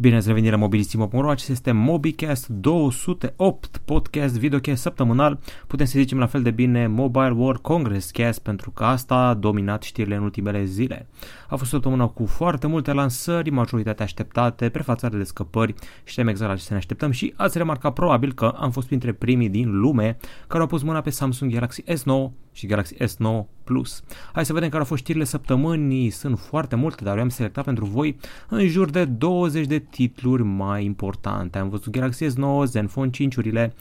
Bine ați revenit la mobilissimo.ro, acesta este MobiCast 208, podcast, videocast săptămânal, putem să zicem la fel de bine Mobile World Congress Cast, pentru că asta a dominat știrile în ultimele zile. A fost o săptămână cu foarte multe lansări, majoritatea așteptate, prefațare de scăpări, știm exact la ce să ne așteptăm. Și ați remarcat probabil că am fost printre primii din lume care au pus mâna pe Samsung Galaxy S9 și Galaxy S9 Plus. Hai să vedem care au fost știrile săptămânii, sunt foarte multe, dar eu am selectat pentru voi în jur de 20 de titluri mai importante. Am văzut Galaxy S9, Zenfone 5-urile,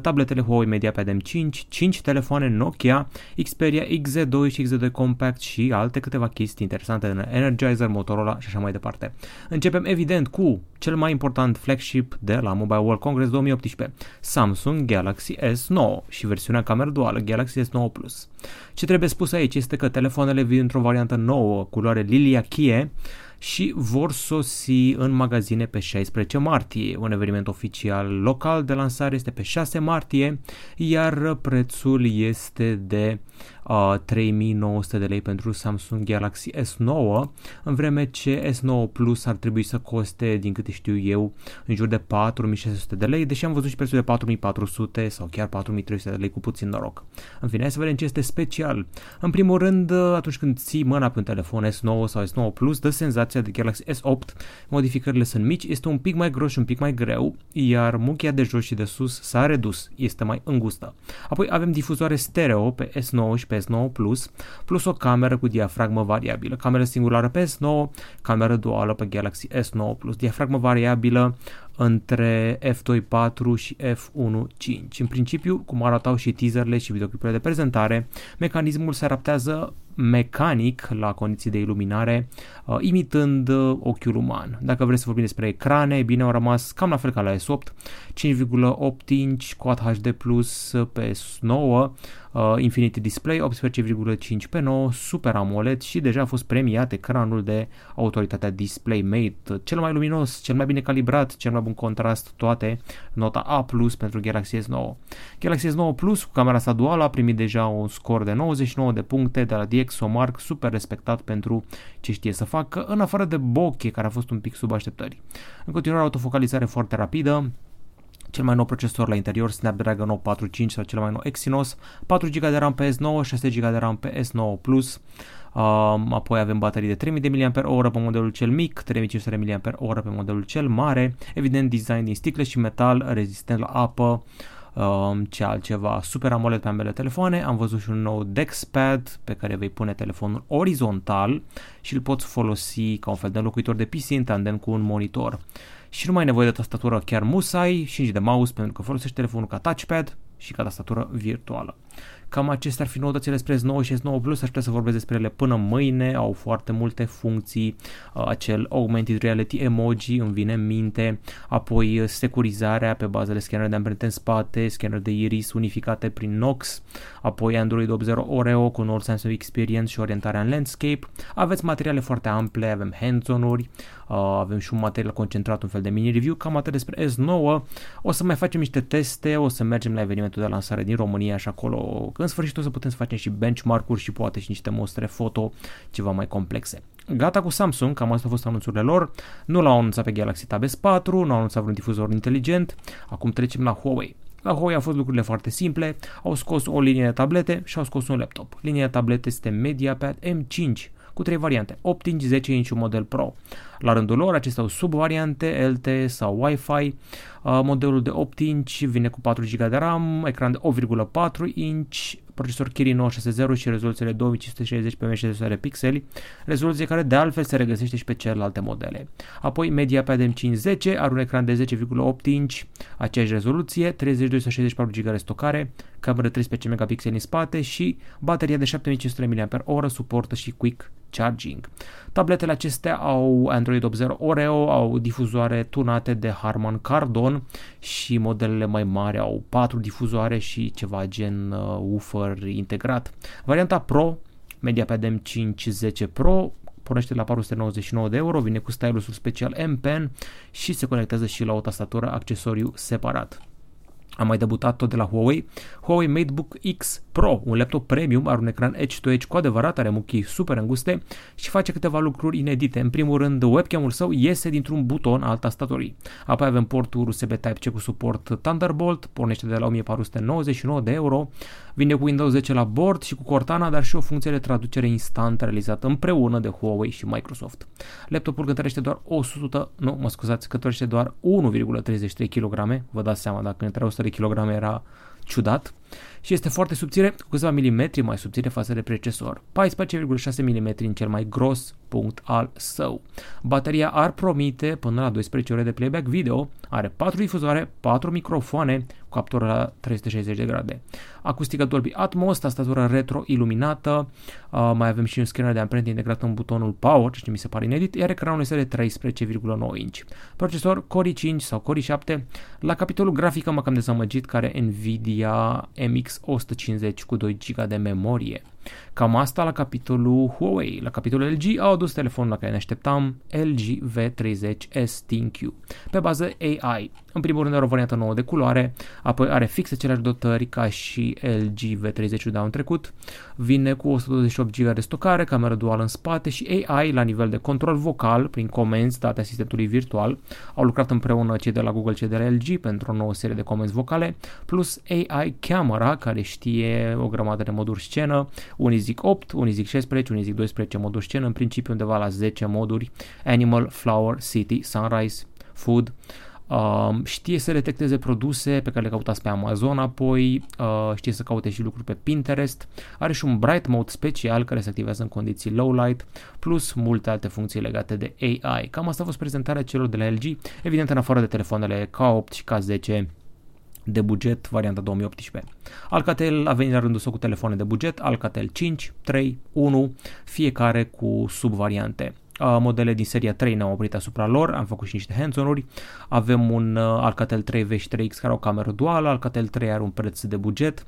tabletele Huawei MediaPad M5, 5 telefoane Nokia, Xperia XZ2 și XZ2 Compact și alte câteva chestii interesante în Energizer, Motorola și așa mai departe. Începem evident cu cel mai important flagship de la Mobile World Congress 2018, Samsung Galaxy S9 și versiunea cameră duală Galaxy S9 Plus. Ce trebuie spus aici este că telefoanele vin într-o variantă nouă, culoare Lilia Kie, și vor sosi în magazine pe 16 martie. Un eveniment oficial local de lansare este pe 6 martie, iar prețul este de uh, 3900 de lei pentru Samsung Galaxy S9, în vreme ce S9 Plus ar trebui să coste, din câte știu eu, în jur de 4600 de lei, deși am văzut și prețul de 4400 sau chiar 4300 de lei cu puțin noroc. În fine, hai să vedem ce este special. În primul rând, atunci când ții mâna pe un telefon S9 sau S9 Plus, dă senzația de Galaxy S8, modificările sunt mici, este un pic mai gros și un pic mai greu, iar muchia de jos și de sus s-a redus, este mai îngustă. Apoi avem difuzoare stereo pe S9 și pe S9 Plus, plus o cameră cu diafragmă variabilă. Cameră singulară pe S9, cameră duală pe Galaxy S9 Plus. Diafragmă variabilă între F2.4 și F1.5. În principiu, cum arătau și teaserele și videoclipurile de prezentare, mecanismul se adaptează mecanic la condiții de iluminare, uh, imitând uh, ochiul uman. Dacă vreți să vorbim despre ecrane, bine, au rămas cam la fel ca la S8, 5,8 inch Quad HD Plus pe S9, uh, Infinity Display 18,5 pe 9, Super AMOLED și deja a fost premiat ecranul de autoritatea DisplayMate, cel mai luminos, cel mai bine calibrat, cel mai bun contrast, toate, nota A+, pentru Galaxy S9. Galaxy S9 Plus cu camera sa duală a primit deja un scor de 99 de puncte de la DxOMark, super respectat pentru ce știe să facă, în afară de bokeh, care a fost un pic sub așteptări. În continuare, autofocalizare foarte rapidă, cel mai nou procesor la interior Snapdragon 845 sau cel mai nou Exynos, 4 GB de RAM pe S9, 6 GB de RAM pe S9 Plus, Um, apoi avem baterii de 3000 de mAh pe modelul cel mic, 3500 mAh pe modelul cel mare, evident design din sticle și metal, rezistent la apă, um, ce altceva, Super AMOLED pe ambele telefoane, am văzut și un nou DexPad pe care vei pune telefonul orizontal și îl poți folosi ca un fel de înlocuitor de PC în tandem cu un monitor. Și nu mai ai nevoie de tastatură chiar musai și nici de mouse pentru că folosești telefonul ca touchpad și ca tastatură virtuală. Cam acestea ar fi noutățile spre S9 și S9 Plus, aș putea să vorbesc despre ele până mâine, au foarte multe funcții, uh, acel augmented reality emoji îmi vine în minte, apoi uh, securizarea pe bază de scanner de amprente în spate, scanner de iris unificate prin Nox, apoi Android 8.0 Oreo cu noul Sense of Experience și orientarea în landscape, aveți materiale foarte ample, avem hands-on-uri, uh, avem și un material concentrat, un fel de mini-review, cam atât despre S9, o să mai facem niște teste, o să mergem la evenimentul de lansare din România și acolo în sfârșit o să putem să facem și benchmark-uri și poate și niște mostre foto ceva mai complexe. Gata cu Samsung, cam astea au fost anunțurile lor. Nu l-au anunțat pe Galaxy Tab S4, nu au anunțat vreun difuzor inteligent. Acum trecem la Huawei. La Huawei au fost lucrurile foarte simple, au scos o linie de tablete și au scos un laptop. Linia de tablete este MediaPad M5 cu trei variante, 8 inch, 10 inch un model Pro. La rândul lor, acestea au subvariante, LTE sau Wi-Fi. Modelul de 8 inch vine cu 4 GB de RAM, ecran de 8,4 inch, procesor Kirin 960 și rezoluțiile 2560 pe 1600 de pixeli, rezoluție care de altfel se regăsește și pe celelalte modele. Apoi MediaPad M510 are un ecran de 10,8 inch, aceeași rezoluție, 3264 GB de stocare, cameră 13 megapixeli în spate și bateria de 7500 mAh suportă și Quick Charging. Tabletele acestea au Android 8.0 Oreo, au difuzoare tunate de Harman Kardon și modelele mai mari au 4 difuzoare și ceva gen uh, woofer integrat. Varianta Pro, MediaPad M510 Pro, pornește la 499 de euro, vine cu stylusul special M Pen și se conectează și la o tastatură accesoriu separat. A mai debutat tot de la Huawei, Huawei MateBook X Pro, un laptop premium, are un ecran edge-to-edge cu adevărat, are muchii super înguste și face câteva lucruri inedite. În primul rând, webcam-ul său iese dintr-un buton al tastaturii. Apoi avem portul USB Type-C cu suport Thunderbolt, pornește de la 1499 de euro, vine cu Windows 10 la bord și cu Cortana, dar și o funcție de traducere instant realizată împreună de Huawei și Microsoft. Laptopul cântărește doar 100, nu, mă scuzați, cântărește doar 1,33 kg, vă dați seama dacă între 100 de kg era ciudat și este foarte subțire, cu câțiva milimetri mai subțire față de precesor. 14,6 mm în cel mai gros punct al său. Bateria ar promite până la 12 ore de playback video, are 4 difuzoare, 4 microfoane, captură la 360 de grade. Acustică Dolby Atmos, tastatură retro-iluminată, uh, mai avem și un scanner de amprente integrat în butonul Power, ce mi se pare inedit, iar ecranul este de 13,9 inch. Procesor Core i5 sau Core i7. La capitolul grafică m-a cam dezamăgit care Nvidia MX 150 cu 2 GB de memorie. Cam asta la capitolul Huawei. La capitolul LG au adus telefonul la care ne așteptam, LG V30S ThinQ, pe bază AI. În primul rând are o variantă nouă de culoare, apoi are fix aceleași dotări ca și LG V30 de anul trecut, vine cu 128 GB de stocare, cameră duală în spate și AI la nivel de control vocal prin comenzi date asistentului virtual. Au lucrat împreună cei de la Google, cei de la LG pentru o nouă serie de comenzi vocale, plus AI Camera care știe o grămadă de moduri scenă, unii zic 8, unii zic 16, unii zic 12 moduri scenă, în principiu undeva la 10 moduri, Animal, Flower, City, Sunrise, Food, Uh, știe să detecteze produse pe care le căutați pe Amazon, apoi uh, știe să caute și lucruri pe Pinterest, are și un Bright Mode special care se activează în condiții low light, plus multe alte funcții legate de AI. Cam asta a fost prezentarea celor de la LG, evident în afară de telefoanele K8 și K10 de buget, varianta 2018. Alcatel a venit la rândul său cu telefoane de buget, Alcatel 5, 3, 1, fiecare cu subvariante modele din seria 3 ne-au oprit asupra lor, am făcut și niște hands-on-uri. Avem un Alcatel 3V și 3X care au cameră duală, Alcatel 3 are un preț de buget,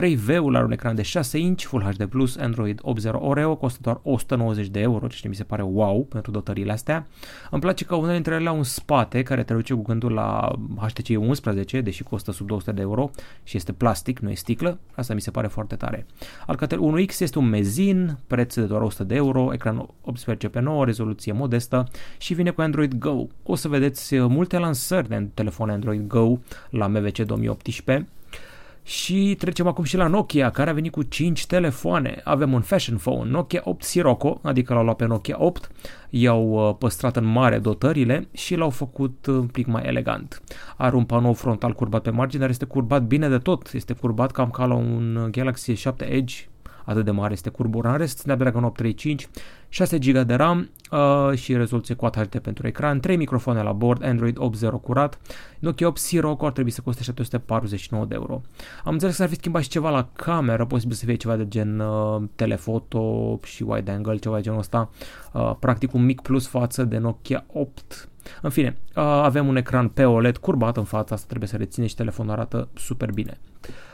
3V-ul are un ecran de 6 inch, Full HD+, Android 8.0 Oreo, costă doar 190 de euro, ce mi se pare wow pentru dotările astea. Îmi place că unele dintre ele au un spate care te duce cu gândul la HTC 11, deși costă sub 200 de euro și este plastic, nu e sticlă, asta mi se pare foarte tare. Alcatel 1X este un mezin, preț de doar 100 de euro, ecran 18 pe 9, rezoluție modestă și vine cu Android Go. O să vedeți multe lansări de telefone Android Go la MVC 2018 și trecem acum și la Nokia, care a venit cu 5 telefoane. Avem un fashion phone, Nokia 8 Sirocco, adică l-au luat pe Nokia 8, i-au uh, păstrat în mare dotările și l-au făcut un plic mai elegant. Are un panou frontal curbat pe margine, dar este curbat bine de tot. Este curbat cam ca la un Galaxy 7 Edge atât de mare este curbura. În rest, Snapdragon 835, 6 GB de RAM uh, și rezoluție Quad HD pentru ecran, 3 microfoane la bord, Android 8.0 curat, Nokia 8 Sirocco ar trebui să coste 749 de euro. Am înțeles că ar fi schimbat și ceva la cameră, posibil să fie ceva de gen uh, telefoto și wide angle, ceva de genul ăsta, uh, practic un mic plus față de Nokia 8 în fine, avem un ecran pe OLED curbat în fața, asta trebuie să reține și telefonul arată super bine.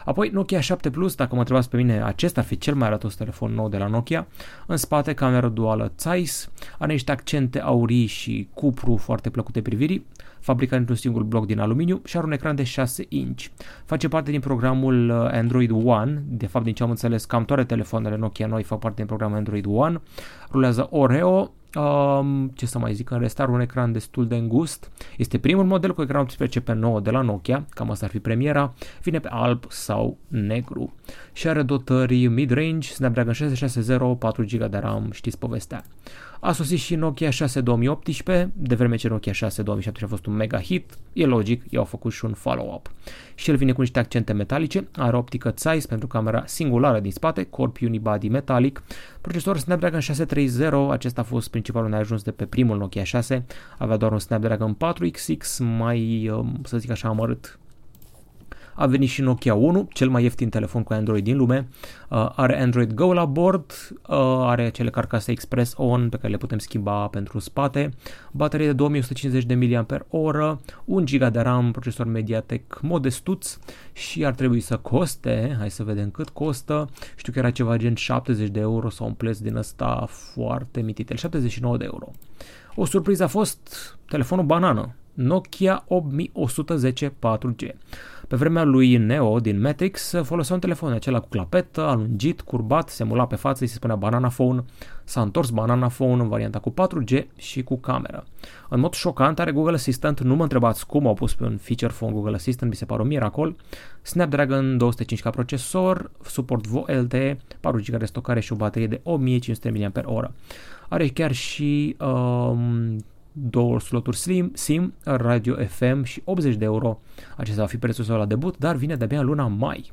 Apoi Nokia 7 Plus, dacă mă întrebați pe mine, acesta ar fi cel mai arătos telefon nou de la Nokia. În spate cameră duală Zeiss, are niște accente aurii și cupru foarte plăcute privirii, fabricat într-un singur bloc din aluminiu și are un ecran de 6 inch. Face parte din programul uh, Android One, de fapt din ce am înțeles cam toate telefoanele Nokia noi fac parte din programul Android One. Rulează Oreo, Um, ce să mai zic, în rest are un ecran destul de îngust. Este primul model cu ecran 18 pe 9 de la Nokia, cam asta ar fi premiera. Vine pe alb sau negru. Și are dotări mid-range, Snapdragon 660, 4 GB de RAM, știți povestea. A sosit și Nokia 6 2018, de vreme ce Nokia 6 2017 a fost un mega hit, e logic, i-au făcut și un follow-up. Și el vine cu niște accente metalice, are optică Zeiss pentru camera singulară din spate, corp unibody metalic, procesor Snapdragon 630, acesta a fost principalul neajuns de pe primul Nokia 6, avea doar un Snapdragon 4XX mai, um, să zic așa, amărât a venit și Nokia 1, cel mai ieftin telefon cu Android din lume. Uh, are Android Go la bord, uh, are cele carcase Express On pe care le putem schimba pentru spate, baterie de 2150 de mAh, 1 GB de RAM, procesor Mediatek modestuț și ar trebui să coste, hai să vedem cât costă, știu că era ceva gen 70 de euro sau un preț din ăsta foarte mititel, 79 de euro. O surpriză a fost telefonul banană, Nokia 8110 4G. Pe vremea lui Neo din Matrix folosea un telefon acela cu clapetă, alungit, curbat, se mula pe față, îi se spunea banana phone, s-a întors banana phone în varianta cu 4G și cu cameră. În mod șocant are Google Assistant, nu mă întrebați cum au pus pe un feature phone Google Assistant, mi se pare un miracol, Snapdragon 205 ca procesor, suport VoLTE, 4 GB de stocare și o baterie de 1500 mAh. Are chiar și um, două sloturi SIM, SIM, radio FM și 80 de euro. Acesta va fi prețul său la debut, dar vine de-abia în luna mai.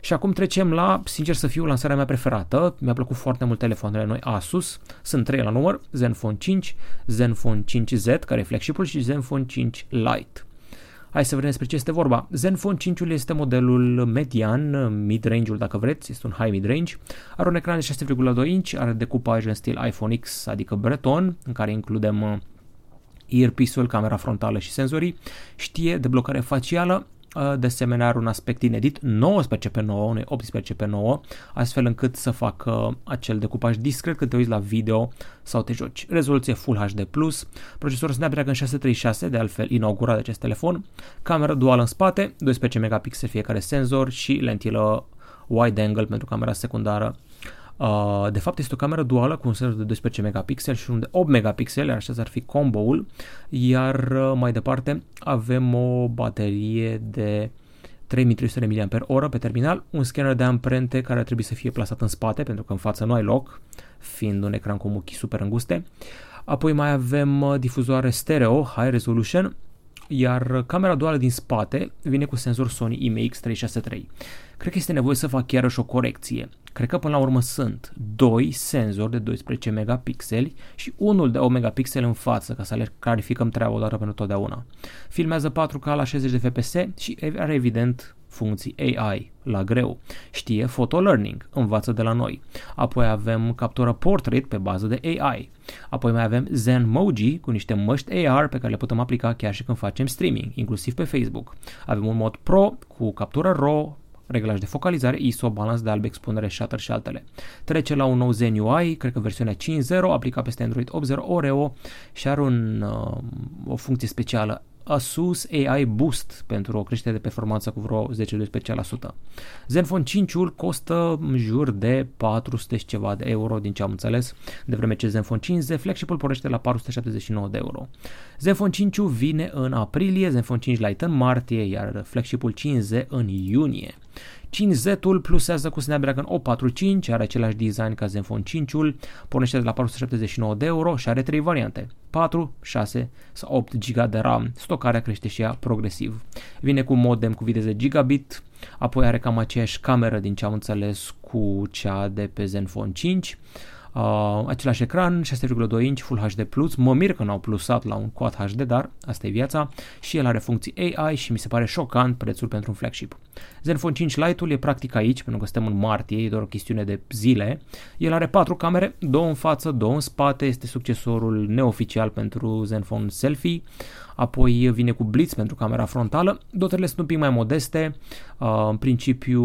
Și acum trecem la, sincer să fiu, lansarea mea preferată. Mi-a plăcut foarte mult telefoanele noi Asus. Sunt trei la număr, Zenfone 5, Zenfone 5Z, care e flagship și Zenfone 5 Lite. Hai să vedem despre ce este vorba. Zenfone 5 este modelul median, mid-range-ul dacă vreți, este un high mid-range. Are un ecran de 6,2 inch, are decupaj în stil iPhone X, adică Breton, în care includem uh, earpiece-ul, camera frontală și senzorii, știe deblocare facială, de asemenea are un aspect inedit 19 pe 9, nu 18 pe 9, astfel încât să facă acel decupaj discret când te uiți la video sau te joci. Rezoluție Full HD+, procesor Snapdragon 636, de altfel inaugurat de acest telefon, cameră duală în spate, 12 megapixeli fiecare senzor și lentilă wide angle pentru camera secundară Uh, de fapt este o cameră duală cu un senzor de 12 megapixel și unul de 8 megapixel, așa ar fi combo-ul, iar uh, mai departe avem o baterie de 3300 mAh pe terminal, un scanner de amprente care ar trebui să fie plasat în spate pentru că în față nu ai loc, fiind un ecran cu muchii super înguste. Apoi mai avem uh, difuzoare stereo, high resolution, iar camera duală din spate vine cu senzor Sony IMX363. Cred că este nevoie să fac chiar și o corecție. Cred că până la urmă sunt doi senzori de 12 megapixeli și unul de 8 megapixeli în față, ca să le clarificăm treaba odată pentru totdeauna. Filmează 4K la 60 de fps și are evident funcții AI la greu. Știe photo learning, învață de la noi. Apoi avem captură portrait pe bază de AI. Apoi mai avem Zenmoji cu niște măști AR pe care le putem aplica chiar și când facem streaming, inclusiv pe Facebook. Avem un mod Pro cu captură RAW, reglaj de focalizare, ISO, balans de alb, expunere, shutter și altele. Trece la un nou Zen UI, cred că versiunea 5.0, aplicat peste Android 8.0 Oreo și are un, uh, o funcție specială Asus AI Boost pentru o creștere de performanță cu vreo 10-12%. Zenfone 5-ul costă în jur de 400 și ceva de euro din ce am înțeles, de vreme ce Zenfone 5Z flagship-ul pornește la 479 de euro. Zenfone 5 vine în aprilie, Zenfone 5 Lite în martie, iar flagship-ul 5Z în iunie. 5Z-ul plusează cu Snapdragon 845, are același design ca Zenfone 5-ul, pornește de la 479 de euro și are trei variante, 4, 6 sau 8 GB de RAM, stocarea crește și ea progresiv. Vine cu modem cu viteză gigabit, apoi are cam aceeași cameră din ce am înțeles cu cea de pe Zenfone 5, Uh, același ecran, 6,2 inch, Full HD+, mă mir că n-au plusat la un Quad HD, dar asta e viața și el are funcții AI și mi se pare șocant prețul pentru un flagship. Zenfone 5 Lite-ul e practic aici, pentru că suntem în martie, e doar o chestiune de zile. El are patru camere, două în față, două în spate, este succesorul neoficial pentru Zenfone Selfie, apoi vine cu blitz pentru camera frontală. Dotările sunt un pic mai modeste, uh, în principiu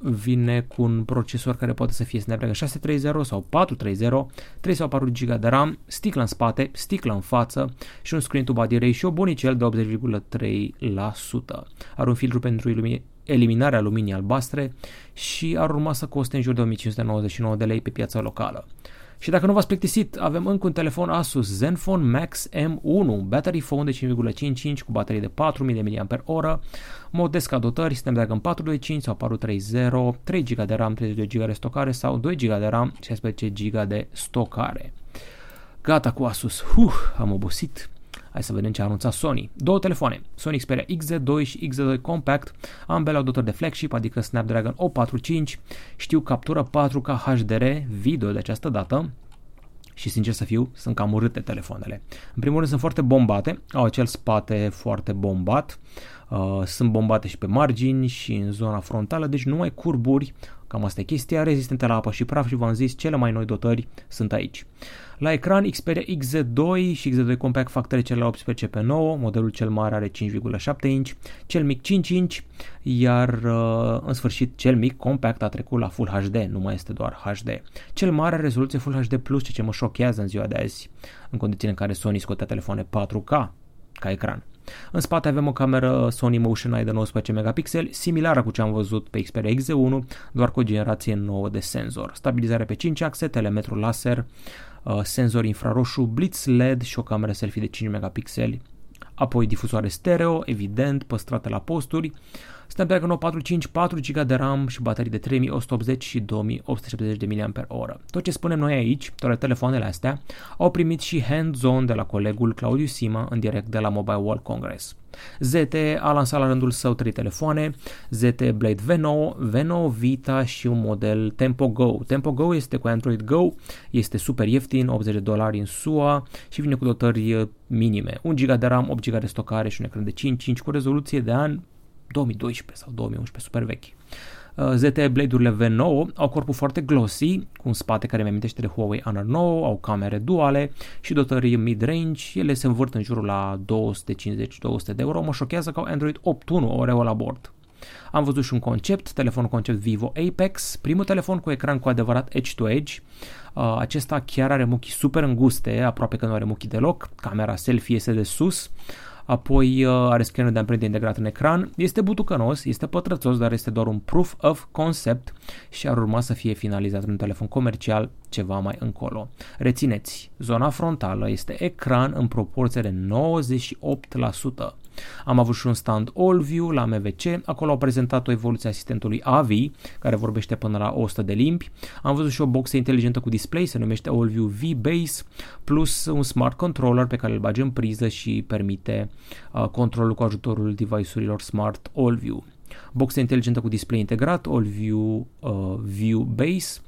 vine cu un procesor care poate să fie Snapdragon 630 sau 430, 3 sau 4 GB de RAM, sticlă în spate, sticlă în față și un screen to body ratio bunicel de 80,3%. Are un filtru pentru eliminarea luminii albastre și ar urma să coste în jur de 1599 de lei pe piața locală. Și dacă nu v-ați plictisit, avem încă un telefon Asus Zenfone Max M1, battery phone de 5,55 cu baterie de 4000 mAh, modest dotări, Snapdragon 425 sau 430, 3 GB de RAM, 32 GB de stocare sau 2 GB de RAM, 16 GB de stocare. Gata cu Asus, huh, am obosit. Hai să vedem ce a anunțat Sony. Două telefoane, Sony Xperia XZ2 și XZ2 Compact, ambele au dotări de flagship, adică Snapdragon 845, știu captură 4K HDR video de această dată, și sincer să fiu, sunt cam urâte telefoanele. În primul rând sunt foarte bombate, au acel spate foarte bombat, uh, sunt bombate și pe margini și în zona frontală, deci nu ai curburi, cam asta e chestia, rezistente la apă și praf și v-am zis, cele mai noi dotări sunt aici. La ecran Xperia XZ2 și XZ2 Compact fac trecere la 18 pe 9, modelul cel mare are 5,7 inch, cel mic 5 inch, iar uh, în sfârșit cel mic Compact a trecut la Full HD, nu mai este doar HD. Cel mare are rezoluție Full HD+, Plus, ceea ce mă șochează în ziua de azi, în condițiile în care Sony scotea telefoane 4K ca ecran. În spate avem o cameră Sony Motion Eye de 19 megapixeli, similară cu ce am văzut pe Xperia XZ1, doar cu o generație nouă de senzor. Stabilizare pe 5 axe, telemetru laser, uh, senzor infraroșu, blitz LED și o cameră selfie de 5 megapixeli, apoi difuzoare stereo, evident, păstrate la posturi, Snapdragon 845, 4 GB de RAM și baterii de 3180 și 2870 de mAh. Tot ce spunem noi aici, toate telefoanele astea, au primit și hands-on de la colegul Claudiu Sima în direct de la Mobile World Congress. ZTE a lansat la rândul său trei telefoane, ZTE Blade V9, V9 Vita și un model Tempo Go. Tempo Go este cu Android Go, este super ieftin, 80 de dolari în SUA și vine cu dotări minime, 1 GB de RAM, 8 GB de stocare și un ecran de 5.5 cu rezoluție de an 2012 sau 2011, super vechi. Uh, ZTE Blade-urile V9 au corpul foarte glossy, cu un spate care mi amintește de Huawei Honor 9, au camere duale și dotării mid-range, ele se învârt în jurul la 250-200 de euro, mă șochează că au Android 8.1 Oreo la bord. Am văzut și un concept, telefon concept Vivo Apex, primul telefon cu ecran cu adevărat edge-to-edge. Uh, acesta chiar are muchii super înguste, aproape că nu are muchii deloc, camera selfie este de sus, apoi uh, are scanner de amprente integrat în ecran, este butucănos, este pătrățos, dar este doar un proof of concept și ar urma să fie finalizat în telefon comercial ceva mai încolo. Rețineți, zona frontală este ecran în proporție de 98%. Am avut și un stand AllView la MVC, acolo au prezentat o evoluție asistentului AVI, care vorbește până la 100 de limbi. Am văzut și o boxă inteligentă cu display, se numește AllView V-Base, plus un smart controller pe care îl bagi în priză și permite uh, controlul cu ajutorul device-urilor smart AllView. Boxa inteligentă cu display integrat, AllView uh, View Base,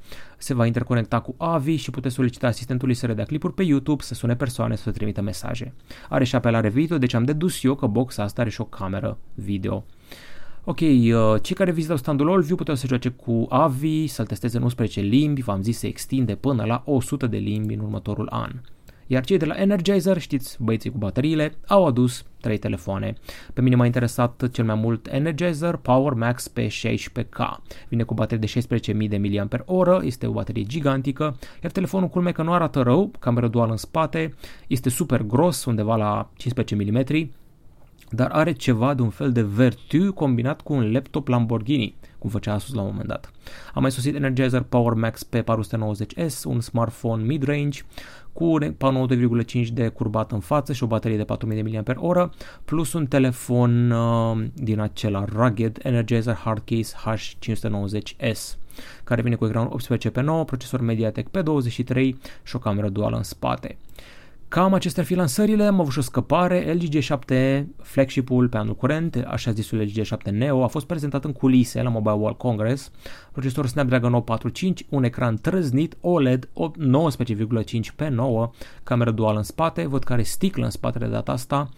se va interconecta cu AVI și puteți solicita asistentului să redea clipuri pe YouTube, să sune persoane, să trimită mesaje. Are și apelare video, deci am dedus eu că boxa asta are și o cameră video. Ok, uh, cei care vizitau standul AllView puteau să joace cu AVI, să-l testeze în 11 limbi, v-am zis se extinde până la 100 de limbi în următorul an. Iar cei de la Energizer, știți, băieții cu bateriile, au adus trei telefoane. Pe mine m-a interesat cel mai mult Energizer Power Max P16K. Vine cu baterie de 16.000 de mAh, este o baterie gigantică, iar telefonul culme că nu arată rău, cameră duală în spate, este super gros, undeva la 15 mm, dar are ceva de un fel de vertu combinat cu un laptop Lamborghini, cum făcea Asus la un moment dat. Am mai sosit Energizer Power Max P490S, un smartphone mid-range cu panou 2,5 de curbat în față și o baterie de 4000 mAh, plus un telefon uh, din acela rugged Energizer Hardcase H590S care vine cu ecran 18 pe 9, procesor Mediatek P23 și o cameră duală în spate. Cam acestea ar fi lansările, am avut și o scăpare, LG G7 flagship-ul pe anul curent, așa zisul LG G7 Neo, a fost prezentat în culise la Mobile World Congress, procesor Snapdragon 845, un ecran trăznit OLED 19,5 pe 9, cameră duală în spate, văd că are sticlă în spatele de data asta,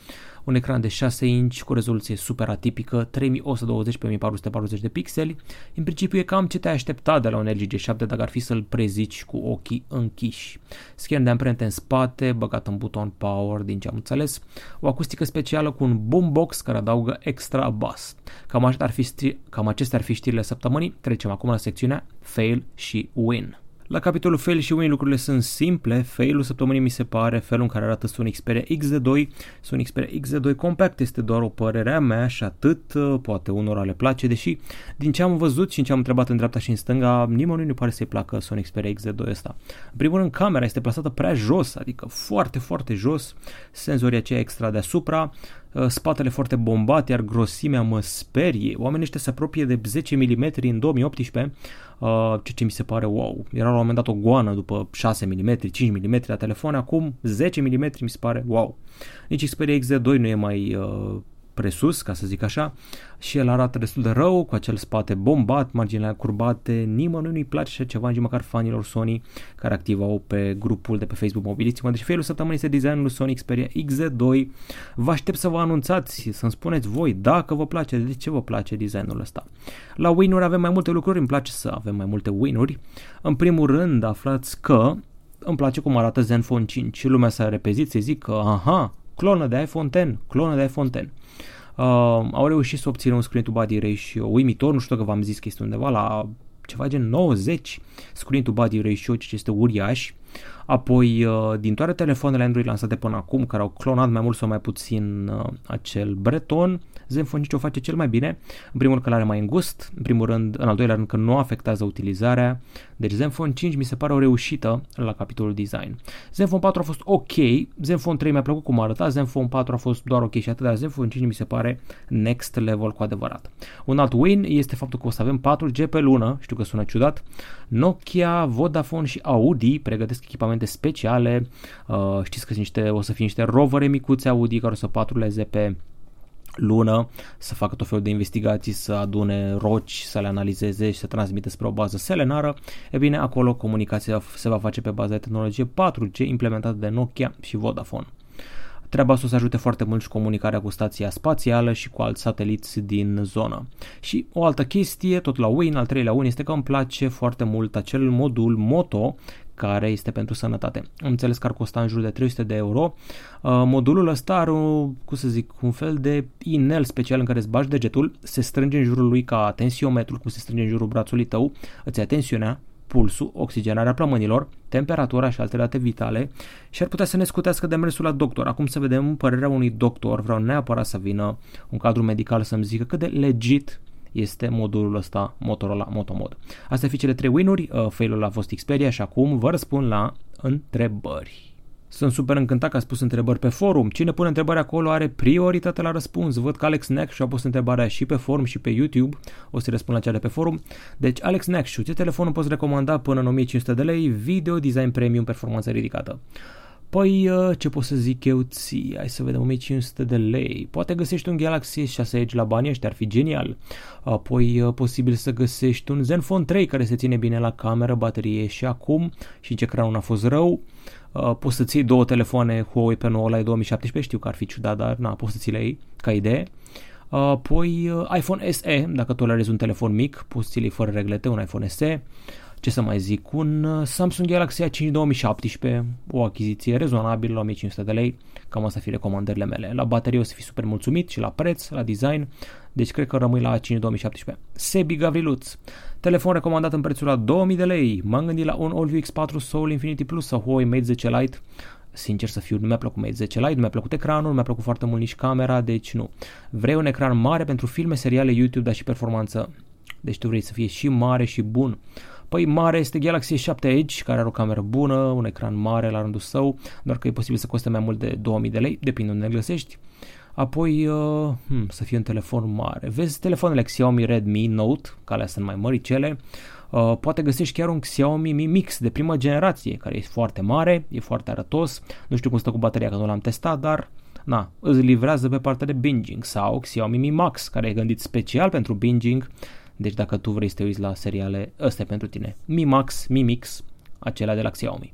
un ecran de 6 inch cu rezoluție super atipică, 3120 pe 1440 de pixeli. În principiu e cam ce te-ai aștepta de la un LG G7 dacă ar fi să-l prezici cu ochii închiși. Scan de amprente în spate, băgat în buton power din ce am înțeles, o acustică specială cu un boombox care adaugă extra bass. Cam, ar fi stri- cam acestea ar fi știrile săptămânii, trecem acum la secțiunea Fail și Win. La capitolul fail și win lucrurile sunt simple. Failul săptămânii mi se pare felul în care arată Sony Xperia XZ2. Sony Xperia XZ2 Compact este doar o părere a mea și atât, poate unora le place, deși din ce am văzut și în ce am întrebat în dreapta și în stânga, nimănui nu pare să-i placă Sony Xperia XZ2 ăsta. În primul rând, camera este plasată prea jos, adică foarte, foarte jos, senzorii aceia extra deasupra, Uh, spatele foarte bombat, iar grosimea mă sperie. Oamenii ăștia se apropie de 10 mm în 2018, uh, ceea ce mi se pare wow. Era la un moment dat o goană după 6 mm, 5 mm la telefon, acum 10 mm mi se pare wow. Nici Xperia XZ2 nu e mai uh, presus, ca să zic așa, și el arată destul de rău, cu acel spate bombat, marginile curbate, nimănui nu-i place așa ceva, nici măcar fanilor Sony care activau pe grupul de pe Facebook Mobiliți-mă. Deci felul săptămânii este designul lui Sony Xperia XZ2. Vă aștept să vă anunțați, să-mi spuneți voi dacă vă place, de ce vă place designul ăsta. La win-uri avem mai multe lucruri, îmi place să avem mai multe win-uri. În primul rând aflați că îmi place cum arată Zenfone 5 și lumea s-a repezit să zic că aha, clonă de iPhone X, clonă de iPhone X. Uh, au reușit să obțină un screen to body ratio uimitor, nu știu dacă v-am zis că este undeva la ceva gen 90 screen to body ratio, ce este uriaș. Apoi, uh, din toate telefoanele Android lansate până acum, care au clonat mai mult sau mai puțin uh, acel Breton, Zenfone 5 o face cel mai bine. În primul rând că l are mai îngust, în primul rând, în al doilea rând că nu afectează utilizarea. Deci Zenfone 5 mi se pare o reușită la capitolul design. Zenfone 4 a fost ok, Zenfone 3 mi-a plăcut cum arăta, Zenfone 4 a fost doar ok și atât, dar Zenfone 5 mi se pare next level cu adevărat. Un alt win este faptul că o să avem 4G pe lună, știu că sună ciudat. Nokia, Vodafone și Audi pregătesc echipamente speciale. Uh, știți că niște, o să fie niște rovere micuțe Audi care o să patruleze pe lună să facă tot felul de investigații, să adune roci, să le analizeze și să transmită spre o bază selenară, e bine, acolo comunicația se va face pe baza de tehnologie 4G implementată de Nokia și Vodafone. Treaba asta o să ajute foarte mult și comunicarea cu stația spațială și cu alți sateliți din zonă. Și o altă chestie, tot la Win, al treilea Win, este că îmi place foarte mult acel modul Moto care este pentru sănătate. Am înțeles că ar costa în jur de 300 de euro. Uh, modulul ăsta are, un, cum să zic, un fel de inel special în care îți bagi degetul, se strânge în jurul lui ca tensiometrul, cum se strânge în jurul brațului tău, îți ia tensiunea, pulsul, oxigenarea plămânilor, temperatura și alte date vitale și ar putea să ne scutească de mersul la doctor. Acum să vedem părerea unui doctor, vreau neapărat să vină un cadru medical să-mi zică cât de legit este modulul ăsta Motorola Motomod. Astea fi cele trei win-uri, uh, failul a fost Xperia și acum vă răspund la întrebări. Sunt super încântat că a spus întrebări pe forum. Cine pune întrebări acolo are prioritate la răspuns. Văd că Alex Neck și-a pus întrebarea și pe forum și pe YouTube. O să răspund la cea de pe forum. Deci, Alex Neck, ce telefonul poți recomanda până în 1500 de lei? Video, design premium, performanță ridicată. Păi, uh, ce pot să zic eu ție? Hai să vedem, 1500 de lei. Poate găsești un Galaxy S6 Edge la banii ăștia, ar fi genial. Apoi, uh, posibil să găsești un Zenfone 3 care se ține bine la cameră, baterie și acum și ce ecranul a fost rău. Uh, poți să ții două telefoane Huawei pe 9 la 2017, știu că ar fi ciudat, dar na, poți să ți le iei ca idee. Apoi iPhone SE, dacă tolerezi un telefon mic, poți să ți fără reglete, un iPhone SE ce să mai zic, un uh, Samsung Galaxy A5 2017, o achiziție rezonabilă la 1500 de lei, cam asta fi recomandările mele. La baterie o să fii super mulțumit și la preț, la design, deci cred că rămâi la A5 2017. Sebi Gavriluț, telefon recomandat în prețul la 2000 de lei, m-am gândit la un Allview X4 Soul Infinity Plus sau Huawei Mate 10 Lite, sincer să fiu, nu mi-a plăcut Mate 10 Lite, nu mi-a plăcut ecranul, nu mi-a plăcut foarte mult nici camera, deci nu. Vrei un ecran mare pentru filme, seriale, YouTube, dar și performanță. Deci tu vrei să fie și mare și bun. Păi mare este Galaxy S7 Edge, care are o cameră bună, un ecran mare la rândul său, doar că e posibil să coste mai mult de 2000 de lei, depinde unde ne găsești. Apoi, uh, hmm, să fie un telefon mare. Vezi telefoanele Xiaomi Redmi Note, care sunt mai măricele. Uh, poate găsești chiar un Xiaomi Mi Mix de primă generație, care e foarte mare, e foarte arătos. Nu știu cum stă cu bateria, că nu l-am testat, dar na, îți livrează pe partea de binging sau Xiaomi Mi Max, care e gândit special pentru binging deci dacă tu vrei să te uiți la seriale, ăsta e pentru tine. Mi Max, Mi Mix, acelea de la Xiaomi.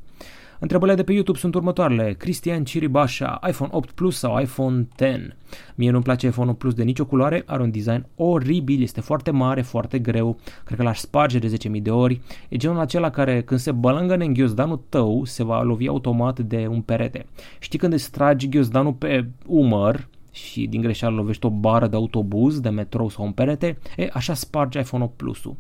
Întrebările de pe YouTube sunt următoarele. Cristian Ciribașa, iPhone 8 Plus sau iPhone 10? Mie nu-mi place iPhone 8 Plus de nicio culoare, are un design oribil, este foarte mare, foarte greu, cred că l-aș sparge de 10.000 de ori. E genul acela care când se bălângă în ghiozdanul tău, se va lovi automat de un perete. Știi când îți tragi ghiozdanul pe umăr, și din greșeală lovești o bară de autobuz, de metrou sau un perete, e, așa sparge iPhone 8 Plus-ul.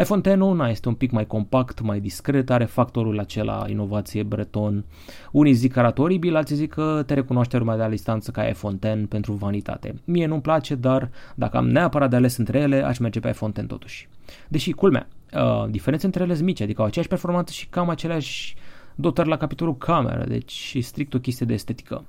iPhone 10 na, este un pic mai compact, mai discret, are factorul acela inovație breton. Unii zic că arată oribil, alții zic că te recunoaște lumea de la distanță ca iPhone 10 pentru vanitate. Mie nu-mi place, dar dacă am neapărat de ales între ele, aș merge pe iPhone 10 totuși. Deși, culmea, uh, diferențe între ele sunt mici, adică au aceeași performanță și cam aceleași dotări la capitolul cameră, deci e strict o chestie de estetică.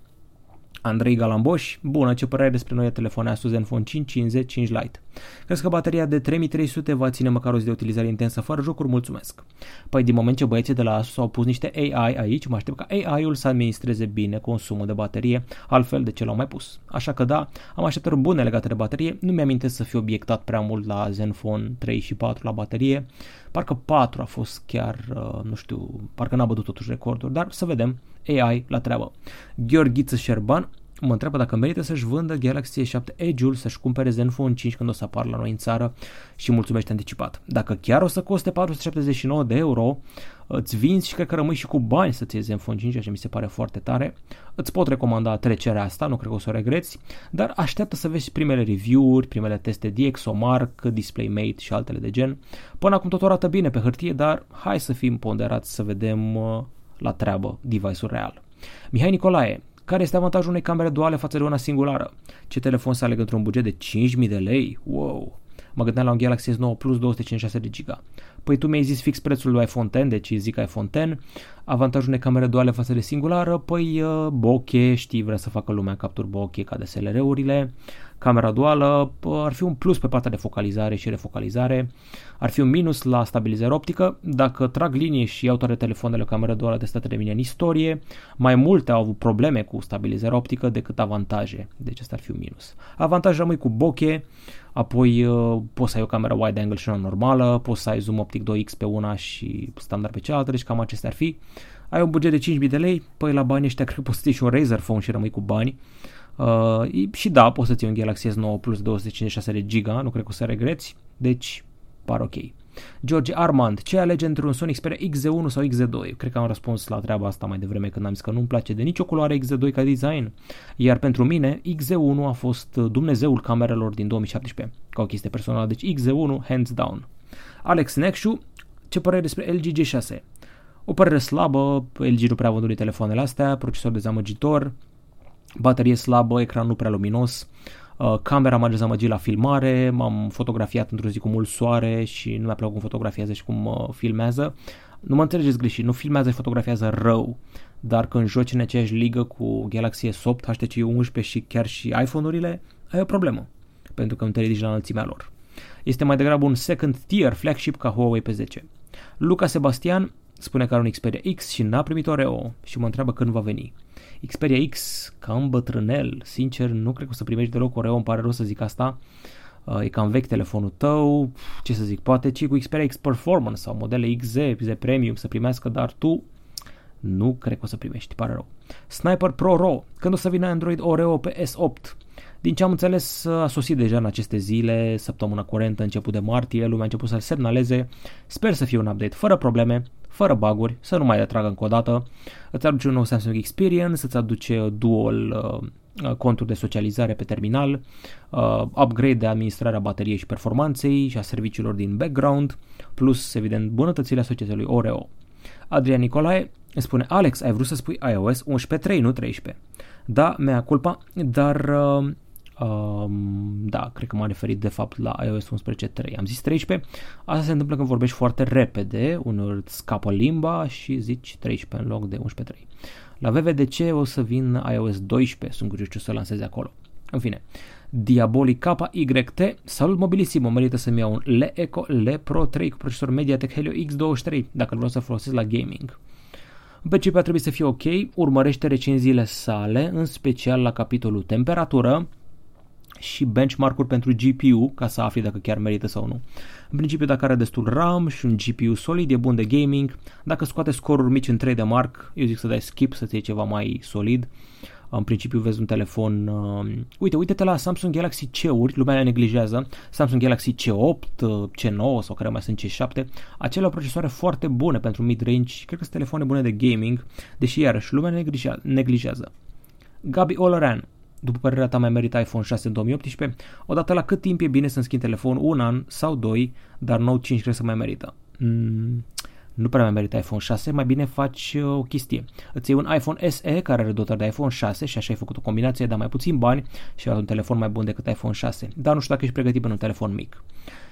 Andrei Galamboș, bună, ce părere despre noi telefoane Asus Zenfone 5, 50, 5 Lite? Crezi că bateria de 3300 va ține măcar o zi de utilizare intensă fără jocuri? Mulțumesc! Păi din moment ce băieții de la Asus au pus niște AI aici, mă aștept ca AI-ul să administreze bine consumul de baterie, altfel de ce l-au mai pus. Așa că da, am așteptări bune legate de baterie, nu mi-am să fi obiectat prea mult la Zenfone 3 și 4 la baterie, parcă 4 a fost chiar, uh, nu știu, parcă n-a bătut totuși recorduri, dar să vedem, AI la treabă. Gheorghiță Șerban mă întreabă dacă merită să-și vândă Galaxy S7 Edge-ul, să-și cumpere Zenfone 5 când o să apară la noi în țară și mulțumește anticipat. Dacă chiar o să coste 479 de euro, îți vinzi și cred că rămâi și cu bani să-ți iei Zenfone 5, ceea ce mi se pare foarte tare. Îți pot recomanda trecerea asta, nu cred că o să o regreți, dar așteaptă să vezi primele review-uri, primele teste DxOMark, DisplayMate și altele de gen. Până acum tot arată bine pe hârtie, dar hai să fim ponderați să vedem uh, la treabă device-ul real. Mihai Nicolae, care este avantajul unei camere duale față de una singulară? Ce telefon să aleg într-un buget de 5.000 de lei? Wow! Mă gândeam la un Galaxy S9 Plus 256 de giga. Păi tu mi-ai zis fix prețul lui iPhone X, deci zic iPhone X. Avantajul unei camere duale față de singulară, păi uh, bokeh, știi, vrea să facă lumea capturi bokeh ca DSLR-urile. Camera duală ar fi un plus pe partea de focalizare și refocalizare, ar fi un minus la stabilizare optică. Dacă trag linie și iau toate telefoanele cu cameră duală testate de mine în istorie, mai multe au avut probleme cu stabilizarea optică decât avantaje, deci asta ar fi un minus. Avantaj rămâi cu bokeh, apoi uh, poți să ai o cameră wide angle și una normală, poți să ai zoom optic 2x pe una și standard pe cealaltă, deci cam acestea ar fi. Ai un buget de 5.000 de lei, păi la banii ăștia cred că poți să și un Razer Phone și rămâi cu bani. Uh, și da, poți să ții un Galaxy S9 Plus 256 de giga, nu cred că o să regreți, deci par ok. George Armand, ce alege între un Sony Xperia XZ1 sau XZ2? Cred că am răspuns la treaba asta mai devreme când am zis că nu-mi place de nicio culoare XZ2 ca design, iar pentru mine XZ1 a fost dumnezeul camerelor din 2017, ca o chestie personală, deci XZ1 hands down. Alex Nexu, ce părere despre LG G6? O părere slabă, LG nu prea vândut telefoanele astea, procesor dezamăgitor, baterie slabă, ecran nu prea luminos, uh, camera m-a dezamăgit la filmare, m-am fotografiat într-o zi cu mult soare și nu mi-a plăcut cum fotografiază și cum uh, filmează. Nu mă înțelegeți greșit, nu filmează și fotografiază rău, dar când joci în aceeași ligă cu Galaxy S8, HTC 11 și chiar și iPhone-urile, ai o problemă, pentru că nu te ridici la înălțimea lor. Este mai degrabă un second tier flagship ca Huawei P10. Luca Sebastian spune că are un Xperia X și n-a primit Oreo și mă întreabă când va veni. Xperia X, cam bătrânel, sincer, nu cred că o să primești deloc Oreo, îmi pare rău să zic asta. Uh, e cam vechi telefonul tău, ce să zic, poate ci cu Xperia X Performance sau modele XZ, XZ Premium să primească, dar tu nu cred că o să primești, pare rău. Sniper Pro Ro, când o să vină Android Oreo pe S8? Din ce am înțeles, a sosit deja în aceste zile, săptămâna curentă, început de martie, lumea a început să semnaleze. Sper să fie un update fără probleme, fără baguri, să nu mai atragă încă o dată. Îți aduce un nou Samsung Experience, îți aduce dual uh, conturi de socializare pe terminal, uh, upgrade de administrarea bateriei și performanței și a serviciilor din background, plus, evident, bunătățile asociate lui Oreo. Adrian Nicolae spune, Alex, ai vrut să spui iOS 11.3, nu 13. Da, mea culpa, dar uh, Um, da, cred că m-am referit de fapt la iOS 11.3. Am zis 13. Asta se întâmplă când vorbești foarte repede, uneori îți scapă limba și zici 13 în loc de 11.3. La VVDC o să vin iOS 12, sunt curios ce o să lanseze acolo. În fine, Diabolic KYT, salut mobilisimo, merită să-mi iau un Le Eco Le Pro 3 cu procesor Mediatek Helio X23 dacă vreau să folosesc la gaming. În principiu ar trebui să fie ok, urmărește recenziile sale, în special la capitolul temperatură, și benchmark-uri pentru GPU ca să afli dacă chiar merită sau nu. În principiu, dacă are destul RAM și un GPU solid, e bun de gaming. Dacă scoate scoruri mici în 3 de mark, eu zic să dai skip, să-ți iei ceva mai solid. În principiu vezi un telefon... Uh, uite, uite-te la Samsung Galaxy C-uri, lumea le neglijează. Samsung Galaxy C8, uh, C9 sau care mai sunt C7. Acele au procesoare foarte bune pentru mid-range. Cred că sunt telefoane bune de gaming, deși iarăși lumea neglijează. Gabi Oloran, după părerea ta, mai merită iPhone 6 în 2018? Odată la cât timp e bine să-mi schimb telefon? Un an sau doi, dar Note 5 cred să mai merită. Mm, nu prea mai merită iPhone 6, mai bine faci uh, o chestie. Îți iei un iPhone SE care are dotări de iPhone 6 și așa ai făcut o combinație, dar mai puțin bani și ai un telefon mai bun decât iPhone 6. Dar nu știu dacă ești pregătit pentru un telefon mic.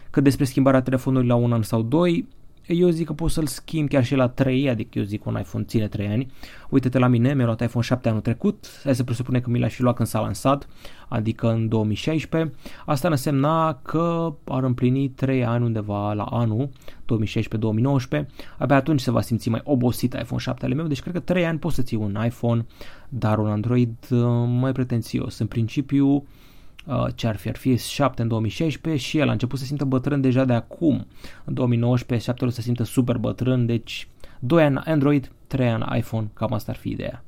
Cât despre schimbarea telefonului la un an sau doi, eu zic că poți să-l schimbi chiar și la 3, adică eu zic un iPhone ține 3 ani. Uite-te la mine, mi-a luat iPhone 7 anul trecut, hai să presupune că mi l-aș fi luat când s-a lansat, adică în 2016. Asta însemna că ar împlini 3 ani undeva la anul 2016-2019. Abia atunci se va simți mai obosit iPhone 7 ale meu, deci cred că 3 ani poți să ții un iPhone, dar un Android uh, mai pretențios. În principiu, Uh, ce ar fi, ar fi 7 în 2016 și el a început să simtă bătrân deja de acum. În 2019 7 să simtă super bătrân, deci 2 ani Android, 3 ani iPhone, cam asta ar fi ideea.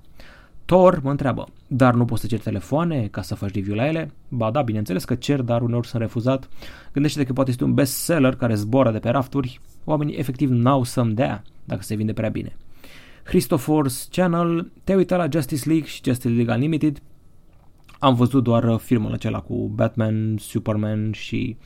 Thor mă întreabă, dar nu poți să ceri telefoane ca să faci review la ele? Ba da, bineînțeles că cer, dar uneori sunt refuzat. Gândește-te că poate este un bestseller care zboară de pe rafturi. Oamenii efectiv n-au să-mi dea dacă se vinde prea bine. Christopher's Channel, te uita la Justice League și Justice League Unlimited, am văzut doar uh, filmul acela cu Batman, Superman și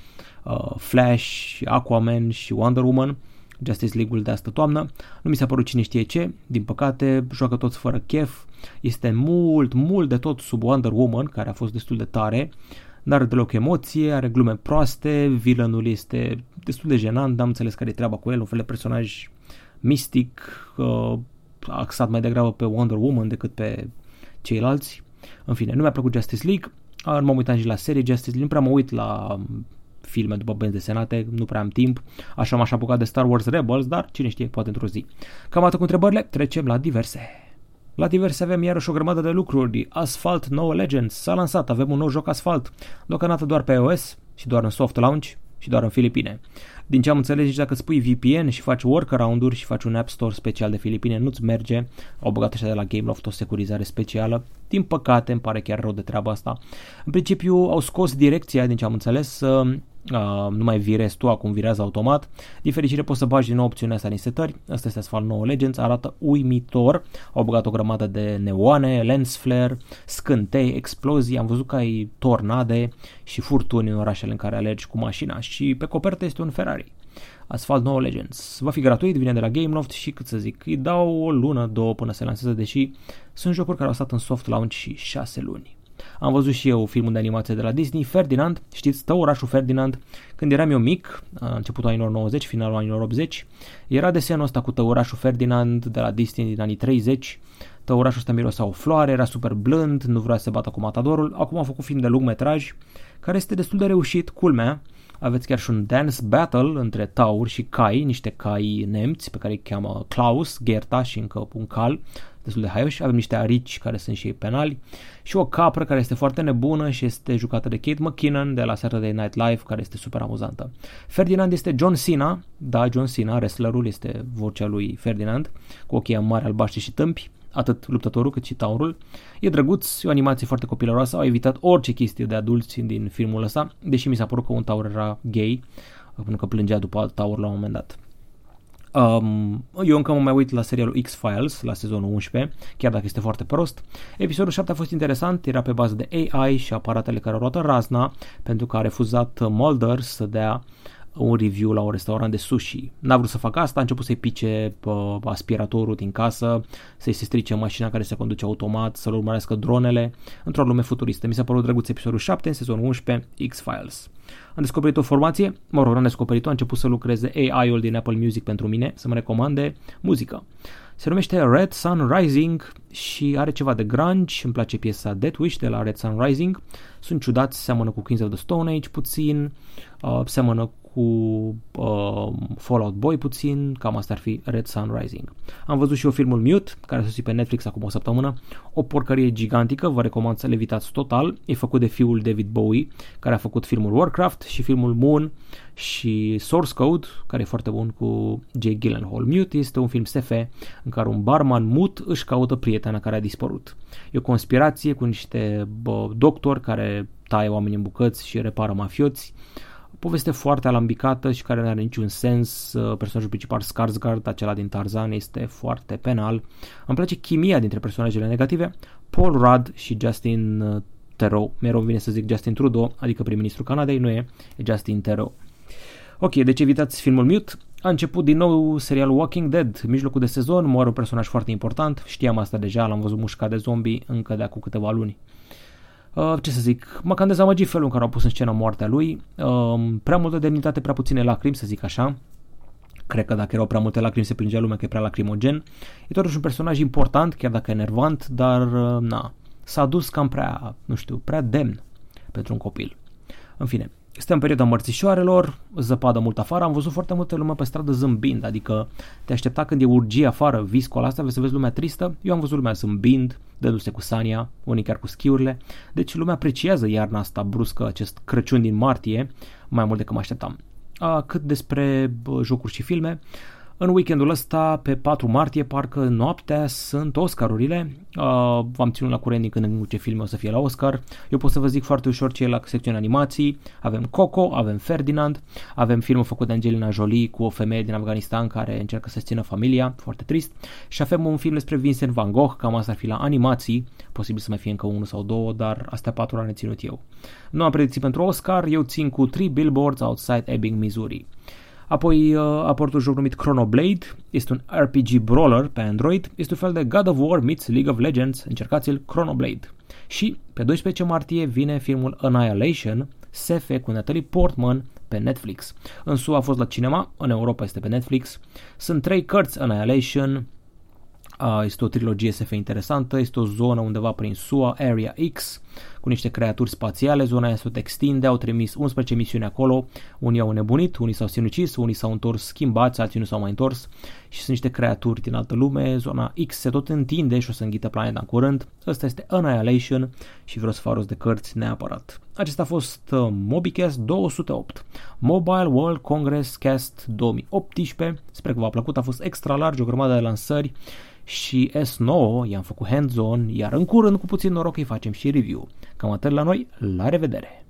uh, Flash și Aquaman și Wonder Woman. Justice League-ul de astă toamnă. Nu mi s-a părut cine știe ce, din păcate, joacă toți fără chef, este mult, mult de tot sub Wonder Woman, care a fost destul de tare, n-are deloc emoție, are glume proaste, villainul este destul de jenant, n-am înțeles care e treaba cu el, un fel de personaj mistic, uh, axat mai degrabă pe Wonder Woman decât pe ceilalți. În fine, nu mi-a plăcut Justice League, nu m-am uitat și la serie Justice League, nu prea mă uit la filme după benzi desenate, nu prea am timp, așa m-aș apuca de Star Wars Rebels, dar cine știe, poate într-o zi. Cam atât cu întrebările, trecem la diverse. La diverse avem iarăși o grămadă de lucruri. Asphalt 9 Legends s-a lansat, avem un nou joc Asphalt, deocamdată doar pe iOS și doar în soft launch și doar în Filipine. Din ce am înțeles, nici dacă spui VPN și faci workaround-uri și faci un App Store special de Filipine, nu-ți merge. Au băgat așa de la Gameloft o securizare specială. Din păcate, îmi pare chiar rău de treaba asta. În principiu, au scos direcția, din ce am înțeles, Uh, nu mai virezi tu, acum virează automat. Din fericire poți să bagi din nou opțiunea asta în setări. Asta este Asphalt 9 Legends, arată uimitor. Au băgat o grămadă de neoane, lens flare, scântei, explozii. Am văzut că ai tornade și furtuni în orașele în care alergi cu mașina și pe copertă este un Ferrari. Asphalt 9 Legends. Va fi gratuit, vine de la Gameloft și cât să zic, îi dau o lună, două până se lansează, deși sunt jocuri care au stat în soft launch și 6 luni. Am văzut și eu filmul de animație de la Disney, Ferdinand, știți, stă orașul Ferdinand. Când eram eu mic, începutul anilor 90, finalul anilor 80, era desenul ăsta cu tăurașul Ferdinand de la Disney din anii 30. Tăurașul ăsta mirosea o floare, era super blând, nu vrea să se bată cu matadorul. Acum a făcut film de lung metraj, care este destul de reușit, culmea. Aveți chiar și un dance battle între tauri și cai, niște cai nemți pe care îi cheamă Klaus, Gerta și încă un cal destul de haioși. Avem niște arici care sunt și ei penali și o capră care este foarte nebună și este jucată de Kate McKinnon de la Saturday Night Live care este super amuzantă. Ferdinand este John Cena, da, John Cena, wrestlerul este vocea lui Ferdinand cu ochii mari albaștri și tâmpi atât luptătorul cât și taurul. E drăguț, e o animație foarte copilăroasă, au evitat orice chestie de adulți din filmul ăsta, deși mi s-a părut că un taur era gay, pentru că plângea după alt taur la un moment dat. Um, eu încă mă mai uit la serialul X-Files, la sezonul 11, chiar dacă este foarte prost. Episodul 7 a fost interesant, era pe bază de AI și aparatele care au luat razna, pentru că a refuzat Mulder să dea un review la un restaurant de sushi. N-a vrut să facă asta, a început să-i pice uh, aspiratorul din casă, să-i se strice mașina care se conduce automat, să-l urmărească dronele, într-o lume futuristă. Mi s-a părut drăguț episodul 7 în sezonul 11, X-Files. Am descoperit o formație, mă rog, am descoperit-o, a început să lucreze AI-ul din Apple Music pentru mine, să mă recomande muzică. Se numește Red Sun Rising și are ceva de grunge, îmi place piesa Death Wish de la Red Sun Rising. Sunt ciudați, seamănă cu Queens of the Stone Age puțin, uh, seamănă cu uh, Fallout Boy puțin, cam asta ar fi Red Sun Rising. Am văzut și eu filmul Mute, care a pe Netflix acum o săptămână, o porcărie gigantică, vă recomand să le evitați total, e făcut de fiul David Bowie, care a făcut filmul Warcraft și filmul Moon și Source Code, care e foarte bun cu Jake Gyllenhaal. Mute este un film SF în care un barman mut își caută prietena care a dispărut. E o conspirație cu niște bă, doctori care taie oameni în bucăți și repară mafioți. Poveste foarte alambicată și care nu are niciun sens. Uh, personajul principal, Skarsgård, acela din Tarzan, este foarte penal. Îmi place chimia dintre personajele negative. Paul Rudd și Justin uh, Theroux. Mereu vine să zic Justin Trudeau, adică prim-ministru Canadei, nu e, e Justin Theroux. Ok, deci evitați filmul Mute. A început din nou serialul Walking Dead, mijlocul de sezon, moare un personaj foarte important, știam asta deja, l-am văzut mușcat de zombie încă de acum câteva luni. Uh, ce să zic, mă cam dezamăgit felul în care au pus în scenă moartea lui, uh, prea multă demnitate, prea puține lacrimi, să zic așa, cred că dacă erau prea multe lacrimi se plângea lumea că e prea lacrimogen. E totuși un personaj important, chiar dacă e enervant, dar uh, na, s-a dus cam prea, nu știu, prea demn pentru un copil. În fine, este în perioada mărțișoarelor, zăpadă mult afară, am văzut foarte multe lume pe stradă zâmbind, adică te aștepta când e urgie afară, viscol asta, vezi să vezi lumea tristă, eu am văzut lumea zâmbind, dându-se cu sania, unii chiar cu schiurile, deci lumea apreciază iarna asta bruscă, acest Crăciun din martie, mai mult decât mă așteptam. A, cât despre bă, jocuri și filme, în weekendul ăsta, pe 4 martie, parcă noaptea, sunt Oscarurile. Uh, v-am ținut la curent din când în ce filme o să fie la Oscar. Eu pot să vă zic foarte ușor ce e la secțiunea animații. Avem Coco, avem Ferdinand, avem filmul făcut de Angelina Jolie cu o femeie din Afganistan care încearcă să-și țină familia, foarte trist. Și avem un film despre Vincent Van Gogh, cam asta ar fi la animații, posibil să mai fie încă unul sau două, dar astea patru ani ținut eu. Nu am predicții pentru Oscar, eu țin cu 3 Billboards Outside Ebbing, Missouri. Apoi uh, a apărut un joc numit Chronoblade, este un RPG brawler pe Android, este un fel de God of War meets League of Legends, încercați-l Chronoblade. Și pe 12 martie vine filmul Annihilation, SF cu Natalie Portman pe Netflix. În SUA a fost la cinema, în Europa este pe Netflix. Sunt trei cărți Annihilation, este o trilogie SF interesantă, este o zonă undeva prin SUA, Area X, cu niște creaturi spațiale, zona aia se extinde, au trimis 11 misiuni acolo, unii au nebunit, unii s-au sinucis, unii s-au întors schimbați, alții nu s-au mai întors și sunt niște creaturi din altă lume, zona X se tot întinde și o să înghită planeta în curând. Ăsta este Annihilation și vreau să fac rost de cărți neapărat. Acesta a fost uh, MobiCast 208, Mobile World Congress Cast 2018. Sper că v-a plăcut, a fost extra larg, o grămadă de lansări și S9 i-am făcut hands-on, iar în curând cu puțin noroc îi facem și review. Cam atât la noi, la revedere!